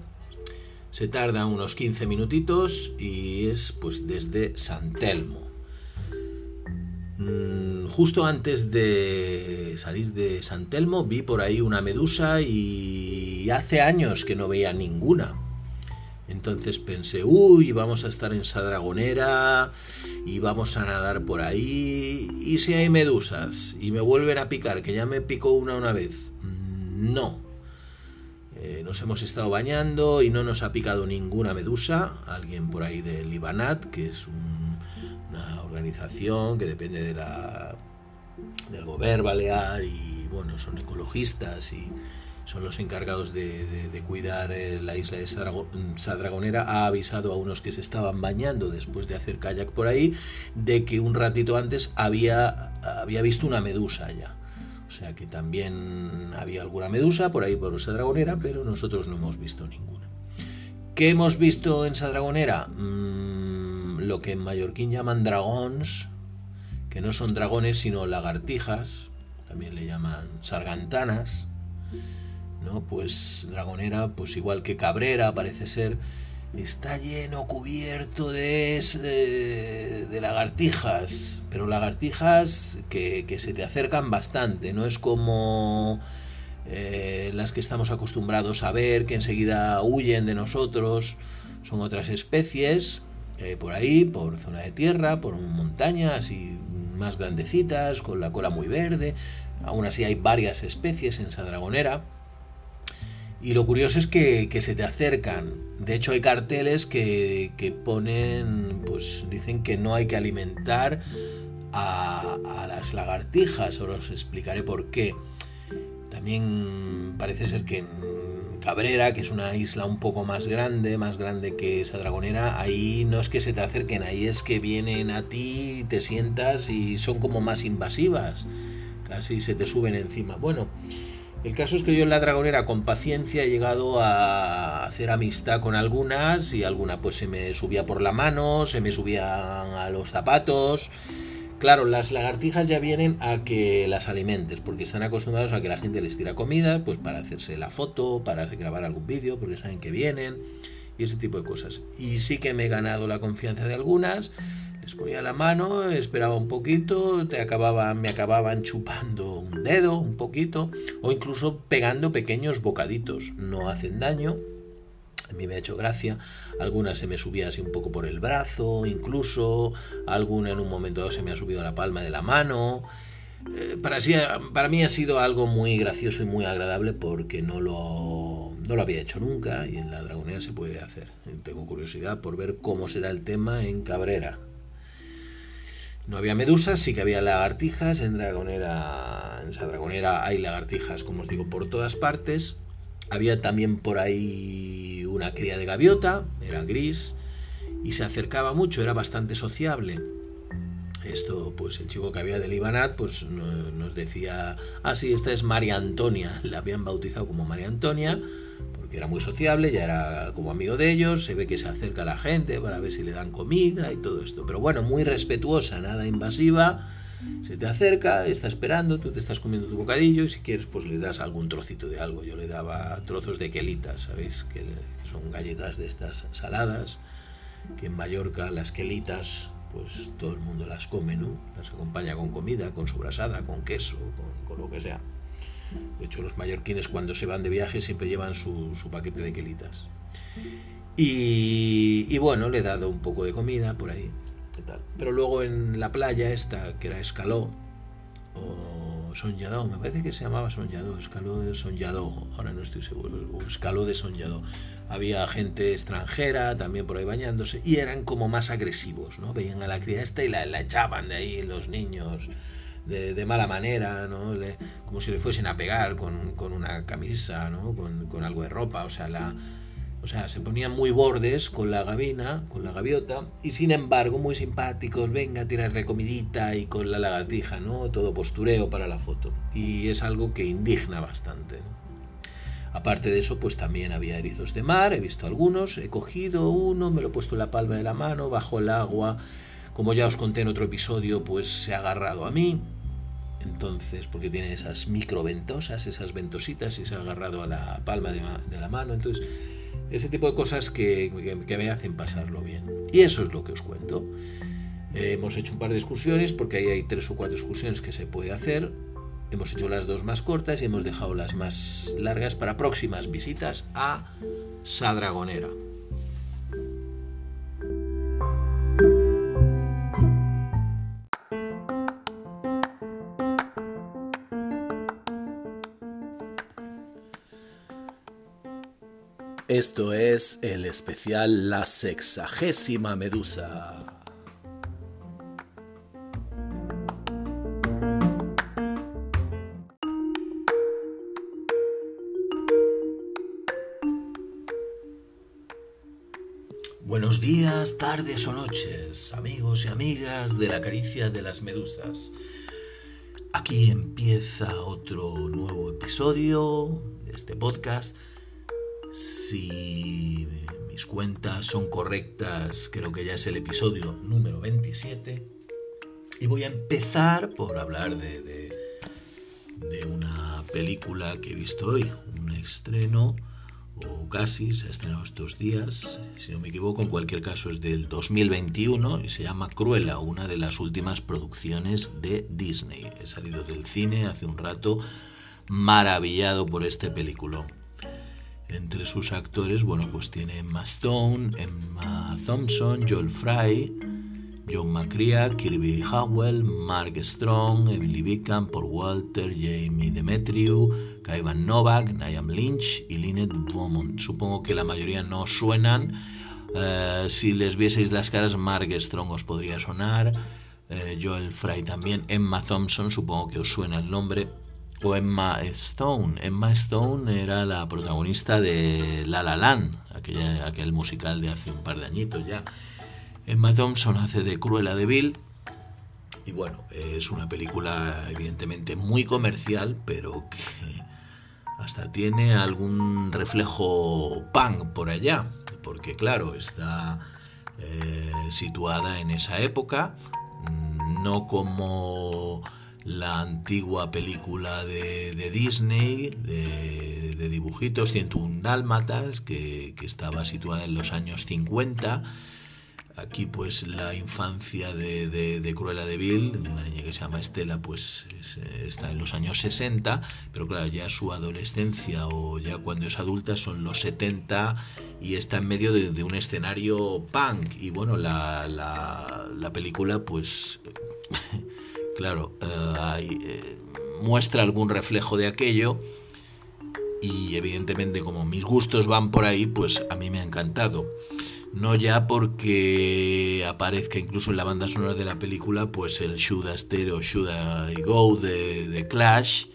se tarda unos 15 minutitos y es pues desde San Telmo. Mm, justo antes de salir de San Telmo vi por ahí una medusa y hace años que no veía ninguna. Entonces pensé, uy, vamos a estar en Sadragonera y vamos a nadar por ahí. ¿Y si hay medusas? Y me vuelven a picar, que ya me picó una una vez. Mm, no. Eh, nos hemos estado bañando y no nos ha picado ninguna medusa. Alguien por ahí del Libanat, que es una organización que depende de la, del gobierno balear y bueno, son ecologistas y son los encargados de, cuidar eh, la isla de Sadragonera, ha avisado a unos que se estaban bañando después de hacer kayak por ahí, de que un ratito antes había, había visto una medusa allá. O sea que también había alguna medusa por ahí por esa dragonera, pero nosotros no hemos visto ninguna. ¿Qué hemos visto en esa dragonera? Mm, lo que en mallorquín llaman dragons, que no son dragones sino lagartijas, también le llaman sargantanas, ¿no? Pues Dragonera, pues igual que Cabrera parece ser, está lleno, cubierto de, eh, de lagartijas, pero lagartijas que, se te acercan bastante, no es como eh, las que estamos acostumbrados a ver, que enseguida huyen de nosotros, son otras especies por ahí, por zona de tierra, por montañas y más grandecitas, con la cola muy verde. Aún así hay varias especies en esa dragonera. Y lo curioso es que, se te acercan. De hecho, hay carteles que, ponen, pues dicen que no hay que alimentar a, las lagartijas. Os explicaré por qué. También parece ser que en Cabrera, que es una isla un poco más grande, más grande que esa dragonera, ahí no es que se te acerquen, ahí es que vienen a ti, te sientas y son como más invasivas. Casi se te suben encima. Bueno. El caso es que yo en la dragonera con paciencia he llegado a hacer amistad con algunas y alguna pues se me subía por la mano, se me subían a los zapatos. Claro, las lagartijas ya vienen a que las alimentes, porque están acostumbrados a que la gente les tira comida, pues para hacerse la foto, para grabar algún vídeo, porque saben que vienen y ese tipo de cosas. Y sí que me he ganado la confianza de algunas les ponía la mano, esperaba un poquito, te acababan, me acababan chupando un dedo, un poquito, o incluso pegando pequeños bocaditos. No hacen daño. A mí me ha hecho gracia. Algunas se me subía así un poco por el brazo, incluso. Alguna en un momento dado se me ha subido a la palma de la mano. Eh, para, para mí ha sido algo muy gracioso y muy agradable porque no lo, no lo había hecho nunca y en la Dragonera se puede hacer. Tengo curiosidad por ver cómo será el tema en Cabrera. No había medusas, sí que había lagartijas. En Dragonera, en esa Dragonera hay lagartijas, como os digo, por todas partes. Había también por ahí una cría de gaviota, era gris, y se acercaba mucho, era bastante sociable. Esto, pues el chico que había del Ibanat, pues nos decía, ah, sí, esta es María Antonia, [laughs] la habían bautizado como María Antonia, era muy sociable, ya era como amigo de ellos, se ve que se acerca a la gente para ver si le dan comida y todo esto. Pero bueno, muy respetuosa, nada invasiva, se te acerca, está esperando, tú te estás comiendo tu bocadillo y si quieres pues le das algún trocito de algo. Yo le daba trozos de quelitas, ¿sabéis? Que, son galletas de estas saladas, que en Mallorca las quelitas pues todo el mundo las come, ¿no? Las acompaña con comida, con su brasada, con queso, con lo que sea. De hecho, los mallorquines cuando se van de viaje siempre llevan su, paquete de quelitas. Y, bueno, le he dado un poco de comida por ahí. Pero luego en la playa esta, que era Escaló, o Sonjadó, me parece que se llamaba Sonjadó, Escaló de Sonjadó, ahora no estoy seguro, o Escaló de Sonjadó. Había gente extranjera también por ahí bañándose y eran como más agresivos, ¿no? Veían a la cría esta y la, la echaban de ahí los niños de, mala manera, ¿no? como si le fuesen a pegar con, una camisa, ¿no? Con, algo de ropa, o sea, la, o sea, se ponían muy bordes con la gavina, con la gaviota, y sin embargo muy simpáticos, venga a tirarle comidita y con la lagartija, ¿no? Todo postureo para la foto. Y es algo que indigna bastante. Aparte de eso, pues también había erizos de mar, he visto algunos, he cogido uno, me lo he puesto en la palma de la mano, bajo el agua, como ya os conté en otro episodio, pues se ha agarrado a mí. Entonces, porque tiene esas microventosas, esas ventositas y se ha agarrado a la palma de, la mano. Entonces, ese tipo de cosas que, me hacen pasarlo bien. Y eso es lo que os cuento. hemos hecho un par de excursiones, porque ahí hay tres o cuatro excursiones que se puede hacer. Hemos hecho las dos más cortas y hemos dejado las más largas para próximas visitas a Sadragonera. Esto es el especial La Sexagésima Medusa. Buenos días, tardes o noches, amigos y amigas de la caricia de las medusas. Aquí empieza otro nuevo episodio de este podcast. Si mis cuentas son correctas, creo que ya es el episodio número 27. Y voy a empezar por hablar de, una película que he visto hoy, un estreno, o casi, se ha estrenado estos días, si no me equivoco, en cualquier caso es del 2021 y se llama Cruella, una de las últimas producciones de Disney. He salido del cine hace un rato maravillado por este película. Entre sus actores, bueno, pues tiene Emma Stone, Emma Thompson, Joel Fry, John McCrea, Kirby Howell, Mark Strong, Emily Bickham, Paul Walter, Jamie Demetriou, Kaivan Novak, Niam Lynch y Lynette Beaumont. Supongo que la mayoría no suenan. Eh, si les vieseis las caras, Mark Strong os podría sonar. Eh, Joel Fry también. Emma Thompson, supongo que os suena el nombre. O Emma Stone. Emma Stone era la protagonista de La La Land, aquel musical de hace un par de añitos ya. Emma Thompson hace de Cruella de. Y bueno, es una película evidentemente muy comercial, pero que hasta tiene algún reflejo punk por allá, porque claro, está eh, situada en esa época, no como la antigua película de, Disney, de, dibujitos, 101 Dálmatas, que, que estaba situada en los años 50 Aquí pues la infancia de, de, Cruella de Vil, una niña que se llama Estela, pues está en los años 60, pero claro, ya su adolescencia o ya cuando es adulta son los 70 y está en medio de, un escenario punk. Y bueno, la, la, película pues, [laughs] claro, eh, eh, muestra algún reflejo de aquello y evidentemente como mis gustos van por ahí, pues a mí me ha encantado no ya porque aparezca incluso en la banda sonora de la película pues el Should I o Should I Go de, Clash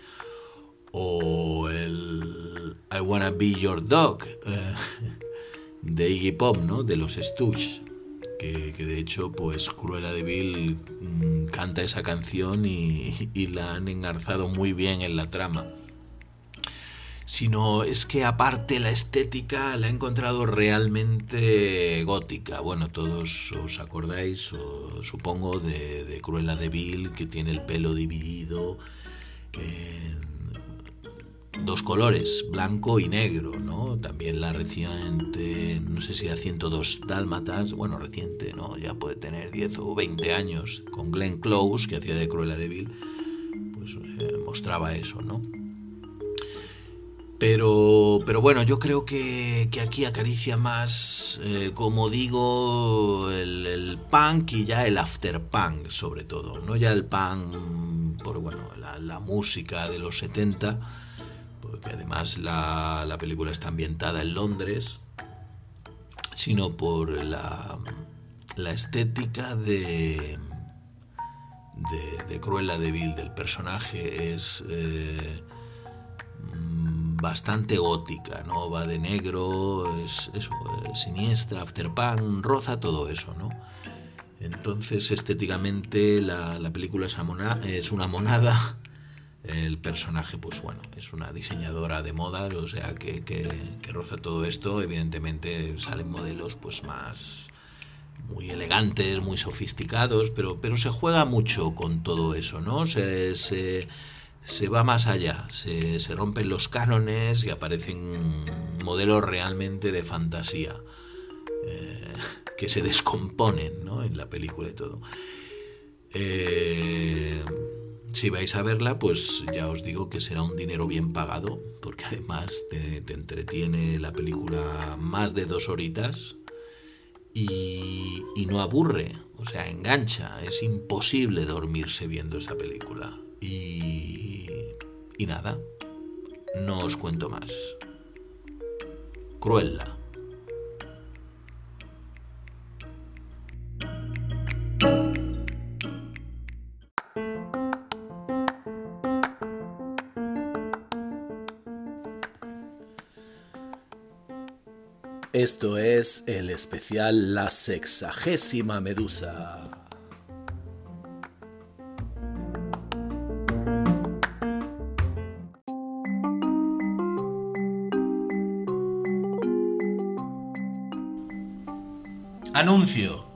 o el I Wanna Be Your Dog eh, de Iggy Pop, ¿no? De los Stooges. Que, de hecho pues Cruella de Vil mm, canta esa canción y, la han engarzado muy bien en la trama sino es que aparte la estética la he encontrado realmente gótica. Bueno, todos os acordáis, supongo, de, de, Cruella de Vil, que tiene el pelo dividido dos colores, blanco y negro, ¿no? También la reciente, no sé si a 102 dálmatas, bueno, reciente, ¿no? Ya puede tener 10 o 20 años, con Glenn Close, que hacía de Cruella de Vil, pues eh, mostraba eso, ¿no? Pero, pero bueno, yo creo que, aquí acaricia más, eh, como digo, el, punk y ya el after punk sobre todo. No ya el punk por bueno, la, música de los 70, porque además la, la, película está ambientada en Londres, sino por la, la estética de, de, de Cruella de Vil, del personaje. Es... Eh, bastante gótica, ¿no? Va de negro, es, eso, siniestra, afterpunk, roza todo eso, ¿no? Entonces, estéticamente, la, película es, una monada. El personaje, pues bueno, es una diseñadora de modas, o sea, que, que, roza todo esto. Evidentemente, salen modelos, pues más muy elegantes, muy sofisticados, pero, pero se juega mucho con todo eso, ¿no? se, se va más allá, se, rompen los cánones y aparecen modelos realmente de fantasía eh, que se descomponen ¿no? en la película y todo. Eh, si vais a verla, pues ya os digo que será un dinero bien pagado, porque además te, entretiene la película más de dos horitas y, y no aburre, o sea, engancha. Es imposible dormirse viendo esa película. Y, y nada, no os cuento más. Cruella. Esto es el especial La Sexagésima Medusa. Anuncio.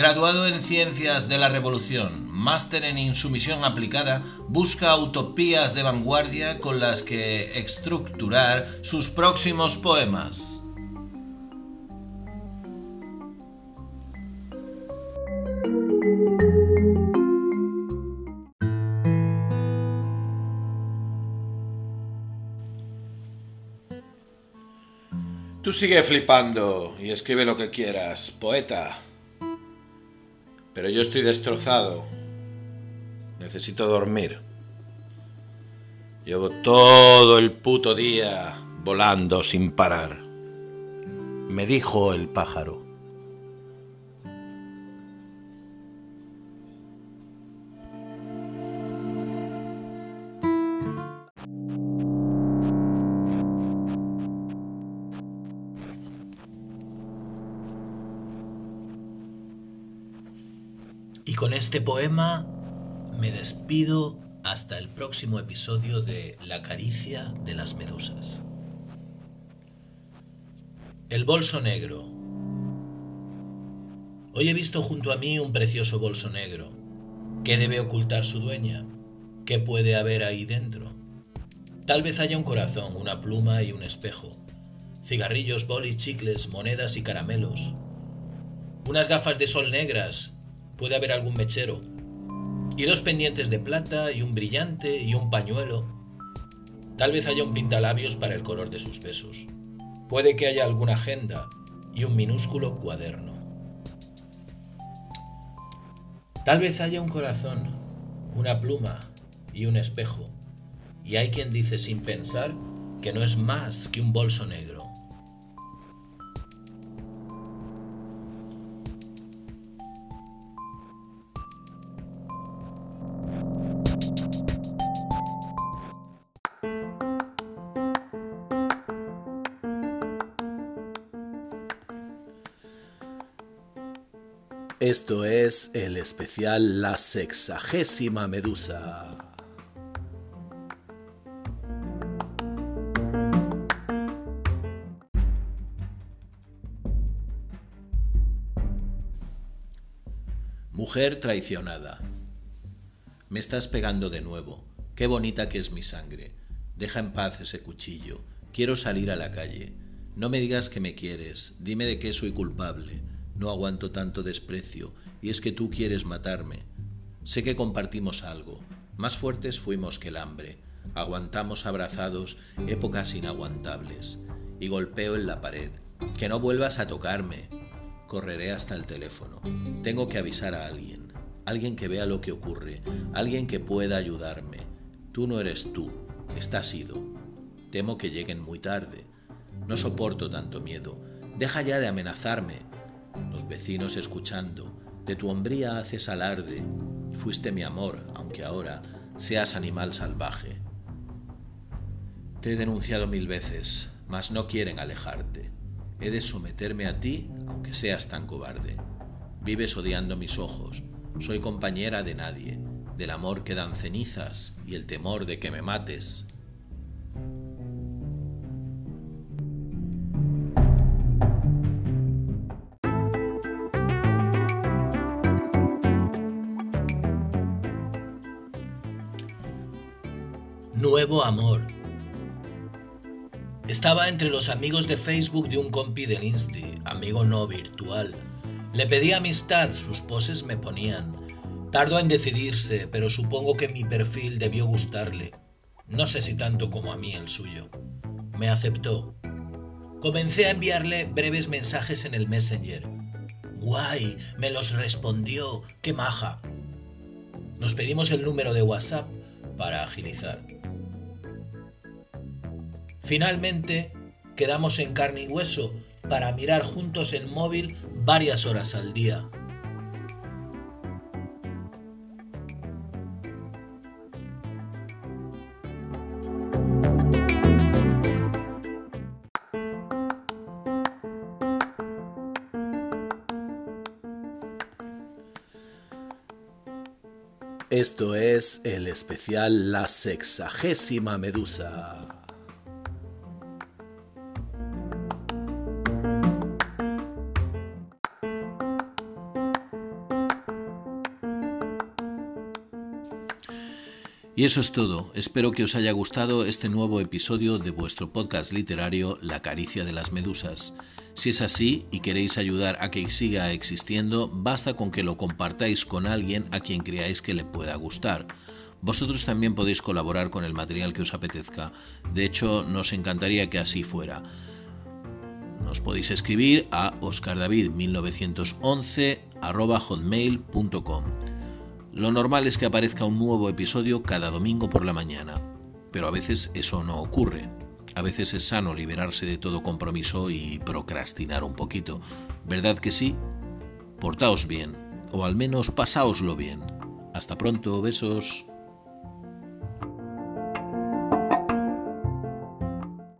Graduado en Ciencias de la Revolución, máster en Insumisión Aplicada, busca utopías de vanguardia con las que estructurar sus próximos poemas. Tú sigue flipando y escribe lo que quieras, poeta. Pero yo estoy destrozado. Necesito dormir. Llevo todo el puto día volando sin parar. Me dijo el pájaro. Este poema me despido hasta el próximo episodio de La caricia de las medusas. El bolso negro. Hoy he visto junto a mí un precioso bolso negro. ¿Qué debe ocultar su dueña? ¿Qué puede haber ahí dentro? Tal vez haya un corazón, una pluma y un espejo. Cigarrillos, bolis, chicles, monedas y caramelos. Unas gafas de sol negras puede haber algún mechero, y dos pendientes de plata y un brillante y un pañuelo. Tal vez haya un pintalabios para el color de sus besos. Puede que haya alguna agenda y un minúsculo cuaderno. Tal vez haya un corazón, una pluma y un espejo. Y hay quien dice sin pensar que no es más que un bolso negro. Esto es el especial La Sexagésima Medusa. Mujer traicionada. Me estás pegando de nuevo. Qué bonita que es mi sangre. Deja en paz ese cuchillo. Quiero salir a la calle. No me digas que me quieres. Dime de qué soy culpable. No aguanto tanto desprecio, y es que tú quieres matarme. Sé que compartimos algo. Más fuertes fuimos que el hambre. Aguantamos abrazados épocas inaguantables. Y golpeo en la pared. Que no vuelvas a tocarme. Correré hasta el teléfono. Tengo que avisar a alguien. Alguien que vea lo que ocurre. Alguien que pueda ayudarme. Tú no eres tú. Estás ido. Temo que lleguen muy tarde. No soporto tanto miedo. Deja ya de amenazarme vecinos escuchando, de tu hombría haces alarde, fuiste mi amor, aunque ahora seas animal salvaje. Te he denunciado mil veces, mas no quieren alejarte. He de someterme a ti, aunque seas tan cobarde. Vives odiando mis ojos, soy compañera de nadie, del amor que dan cenizas y el temor de que me mates. Nuevo amor. Estaba entre los amigos de Facebook de un compi del Insti, amigo no virtual. Le pedí amistad, sus poses me ponían. Tardó en decidirse, pero supongo que mi perfil debió gustarle. No sé si tanto como a mí el suyo. Me aceptó. Comencé a enviarle breves mensajes en el Messenger. Guay, me los respondió, qué maja. Nos pedimos el número de WhatsApp para agilizar. Finalmente, quedamos en carne y hueso para mirar juntos el móvil varias horas al día. Esto es el especial La Sexagésima Medusa. Eso es todo. Espero que os haya gustado este nuevo episodio de vuestro podcast literario La caricia de las medusas. Si es así y queréis ayudar a que siga existiendo, basta con que lo compartáis con alguien a quien creáis que le pueda gustar. Vosotros también podéis colaborar con el material que os apetezca. De hecho, nos encantaría que así fuera. Nos podéis escribir a oscardavid1911 Lo normal es que aparezca un nuevo episodio cada domingo por la mañana, pero a veces eso no ocurre. A veces es sano liberarse de todo compromiso y procrastinar un poquito. ¿Verdad que sí? Portaos bien, o al menos pasáoslo bien. Hasta pronto, besos.